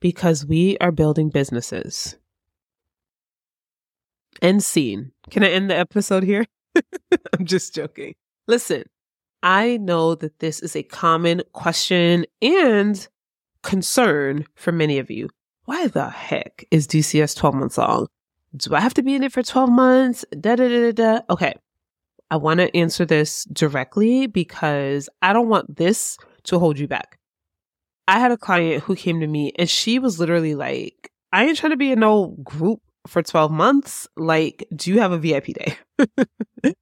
because we are building businesses. End scene. Can I end the episode here? I'm just joking. Listen, I know that this is a common question and concern for many of you. Why the heck is DCS 12 months long? Do I have to be in it for 12 months? Da da da da da. Okay. I want to answer this directly because I don't want this to hold you back. I had a client who came to me and she was literally like, I ain't trying to be in no group for 12 months. Like, do you have a VIP day?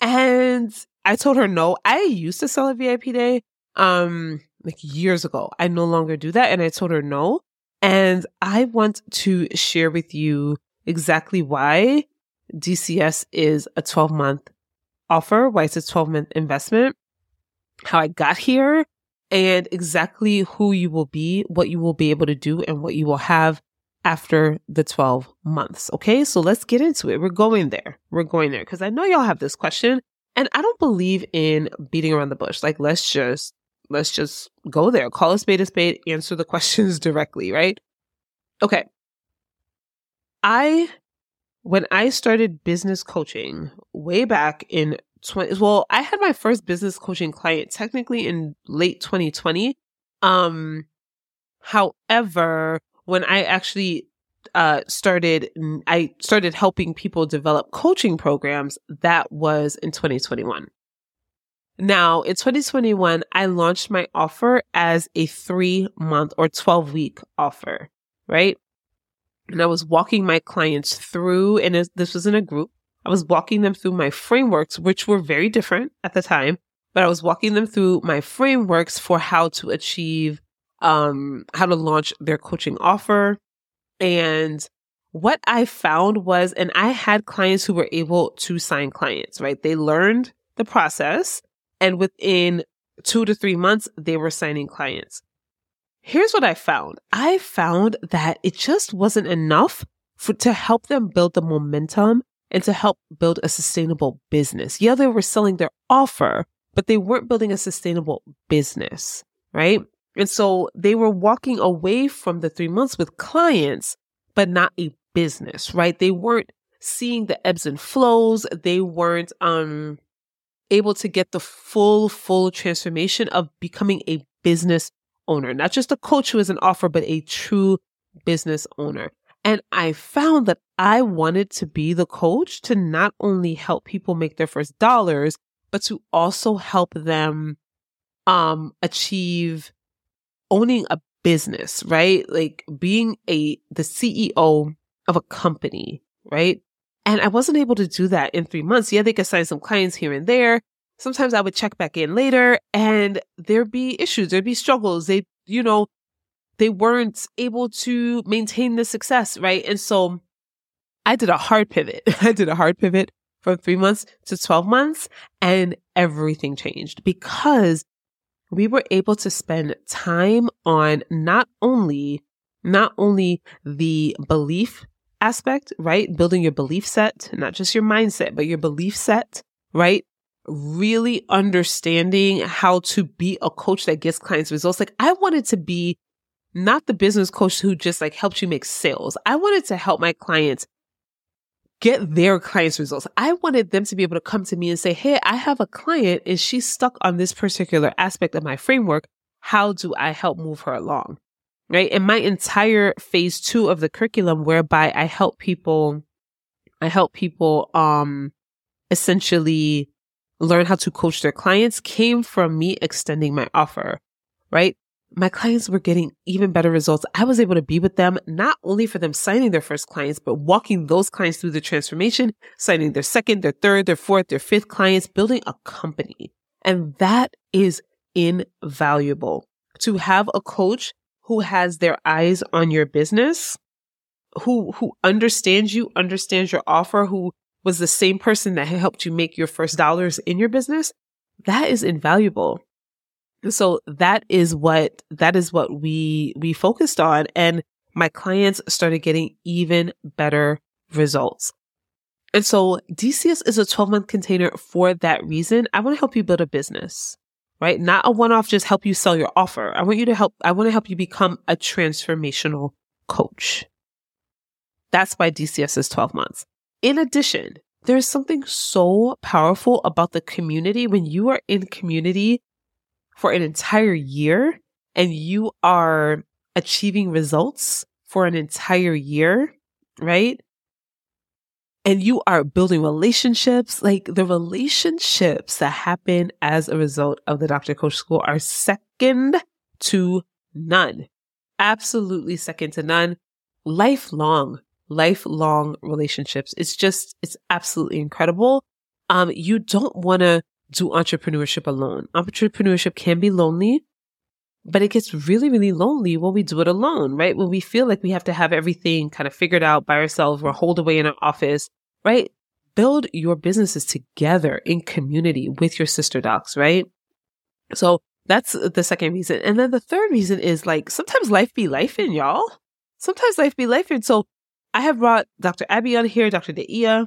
and I told her no. I used to sell a VIP day um like years ago. I no longer do that and I told her no. And I want to share with you exactly why DCS is a 12 month offer, why it's a 12 month investment, how I got here, and exactly who you will be, what you will be able to do, and what you will have after the 12 months. Okay. So let's get into it. We're going there. We're going there because I know y'all have this question and I don't believe in beating around the bush. Like, let's just, let's just go there. Call a spade a spade, answer the questions directly, right? Okay. I, when I started business coaching way back in 20, well, I had my first business coaching client technically in late 2020. Um, however, when I actually uh, started, I started helping people develop coaching programs. That was in 2021. Now, in 2021, I launched my offer as a three month or 12 week offer, right? And I was walking my clients through, and this was in a group. I was walking them through my frameworks, which were very different at the time, but I was walking them through my frameworks for how to achieve um, how to launch their coaching offer. And what I found was, and I had clients who were able to sign clients, right? They learned the process and within two to three months, they were signing clients. Here's what I found. I found that it just wasn't enough for, to help them build the momentum and to help build a sustainable business. Yeah, they were selling their offer, but they weren't building a sustainable business, right? And so they were walking away from the three months with clients, but not a business, right? They weren't seeing the ebbs and flows. They weren't, um, able to get the full, full transformation of becoming a business owner, not just a coach who is an offer, but a true business owner. And I found that I wanted to be the coach to not only help people make their first dollars, but to also help them um achieve owning a business, right? Like being a, the CEO of a company, right? And I wasn't able to do that in three months. Yeah, they could sign some clients here and there. Sometimes I would check back in later and there'd be issues, there'd be struggles. They, you know, they weren't able to maintain the success, right? And so I did a hard pivot. I did a hard pivot from three months to 12 months and everything changed because we were able to spend time on not only, not only the belief aspect, right? Building your belief set, not just your mindset, but your belief set, right? Really understanding how to be a coach that gets clients results. Like I wanted to be not the business coach who just like helps you make sales. I wanted to help my clients get their clients results. I wanted them to be able to come to me and say, Hey, I have a client and she's stuck on this particular aspect of my framework. How do I help move her along? Right. And my entire phase two of the curriculum, whereby I help people, I help people, um, essentially learn how to coach their clients came from me extending my offer. Right my clients were getting even better results. I was able to be with them, not only for them signing their first clients, but walking those clients through the transformation, signing their second, their third, their fourth, their fifth clients, building a company. And that is invaluable to have a coach who has their eyes on your business, who, who understands you, understands your offer, who was the same person that helped you make your first dollars in your business. That is invaluable. So that is what, that is what we, we focused on. And my clients started getting even better results. And so DCS is a 12 month container for that reason. I want to help you build a business. right? Not a one off, just help you sell your offer. I want you to help, I want to help you become a transformational coach. That's why DCS is 12 months. In addition, there's something so powerful about the community when you are in community for an entire year and you are achieving results for an entire year, right? And you are building relationships, like the relationships that happen as a result of the Dr. Coach School are second to none. Absolutely second to none. Lifelong, lifelong relationships. It's just, it's absolutely incredible. Um, you don't want to do entrepreneurship alone. Entrepreneurship can be lonely, but it gets really, really lonely when we do it alone, right? When we feel like we have to have everything kind of figured out by ourselves or hold away in our office, right? Build your businesses together in community with your sister docs, right? So that's the second reason. And then the third reason is like sometimes life be life in y'all. Sometimes life be life in. So I have brought Dr. Abby on here, Dr. Deia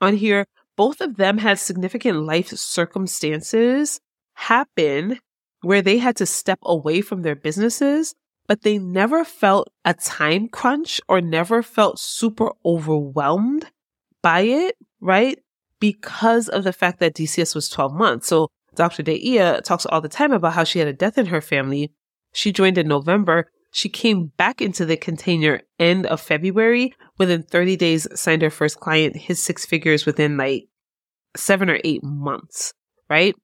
on here. Both of them had significant life circumstances happen where they had to step away from their businesses, but they never felt a time crunch or never felt super overwhelmed by it, right? Because of the fact that DCS was 12 months. So Dr. Deia talks all the time about how she had a death in her family. She joined in November. She came back into the container end of February. Within 30 days, signed her first client, his six figures within like seven or eight months, right?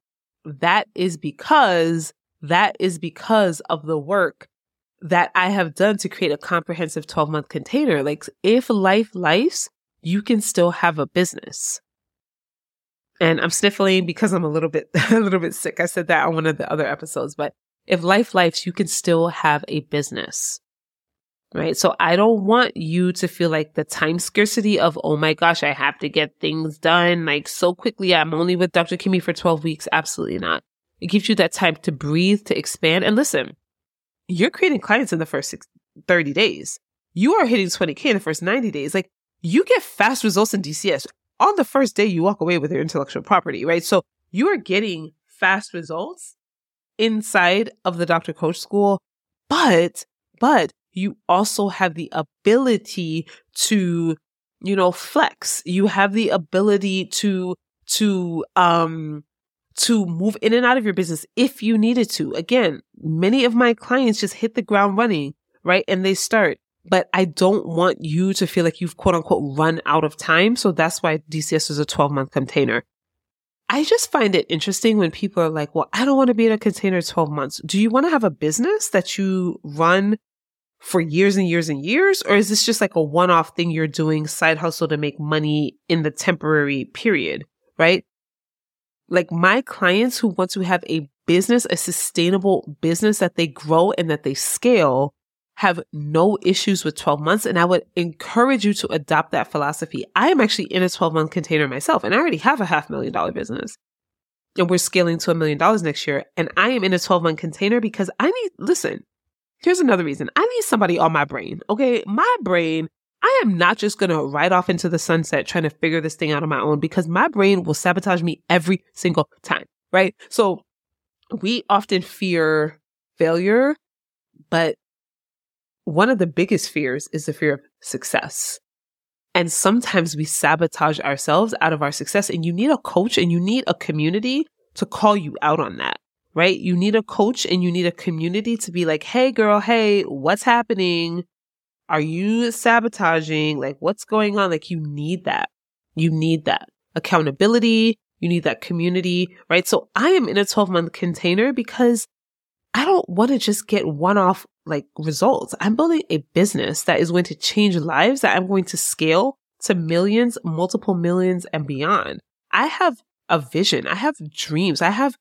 that is because that is because of the work that I have done to create a comprehensive 12 month container. Like if life lives, you can still have a business. And I'm sniffling because I'm a little bit, a little bit sick. I said that on one of the other episodes, but if life lives, you can still have a business right? So I don't want you to feel like the time scarcity of, oh my gosh, I have to get things done like so quickly. I'm only with Dr. Kimmy for 12 weeks. Absolutely not. It gives you that time to breathe, to expand. And listen, you're creating clients in the first six, 30 days. You are hitting 20K in the first 90 days. Like you get fast results in DCS. On the first day, you walk away with your intellectual property, right? So you are getting fast results inside of the Dr. Coach School, but, but you also have the ability to, you know, flex. You have the ability to, to, um, to move in and out of your business if you needed to. Again, many of my clients just hit the ground running, right? And they start. But I don't want you to feel like you've quote unquote run out of time. So that's why DCS is a 12 month container. I just find it interesting when people are like, well, I don't want to be in a container 12 months. Do you want to have a business that you run for years and years and years? Or is this just like a one off thing you're doing, side hustle to make money in the temporary period, right? Like my clients who want to have a business, a sustainable business that they grow and that they scale have no issues with 12 months. And I would encourage you to adopt that philosophy. I am actually in a 12 month container myself and I already have a half million dollar business and we're scaling to a million dollars next year. And I am in a 12 month container because I need, listen, Here's another reason. I need somebody on my brain. Okay. My brain, I am not just going to ride off into the sunset trying to figure this thing out on my own because my brain will sabotage me every single time. Right. So we often fear failure, but one of the biggest fears is the fear of success. And sometimes we sabotage ourselves out of our success and you need a coach and you need a community to call you out on that right? You need a coach and you need a community to be like, hey, girl, hey, what's happening? Are you sabotaging? Like, what's going on? Like, you need that. You need that accountability. You need that community, right? So I am in a 12 month container because I don't want to just get one off like results. I'm building a business that is going to change lives that I'm going to scale to millions, multiple millions and beyond. I have a vision. I have dreams. I have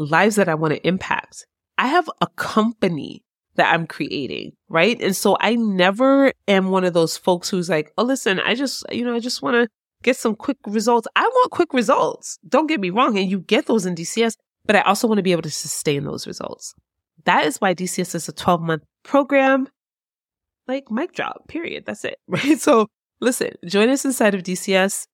lives that I want to impact. I have a company that I'm creating, right? And so I never am one of those folks who's like, oh, listen, I just, you know, I just want to get some quick results. I want quick results. Don't get me wrong. And you get those in DCS, but I also want to be able to sustain those results. That is why DCS is a 12 month program. Like mic drop, period. That's it, right? So listen, join us inside of DCS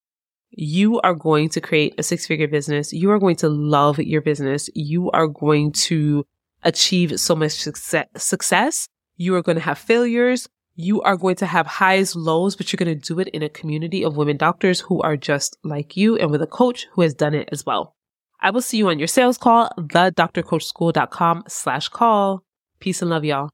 you are going to create a six figure business. You are going to love your business. You are going to achieve so much success. You are going to have failures. You are going to have highs, lows, but you're going to do it in a community of women doctors who are just like you and with a coach who has done it as well. I will see you on your sales call, thedrcoachschool.com slash call. Peace and love, y'all.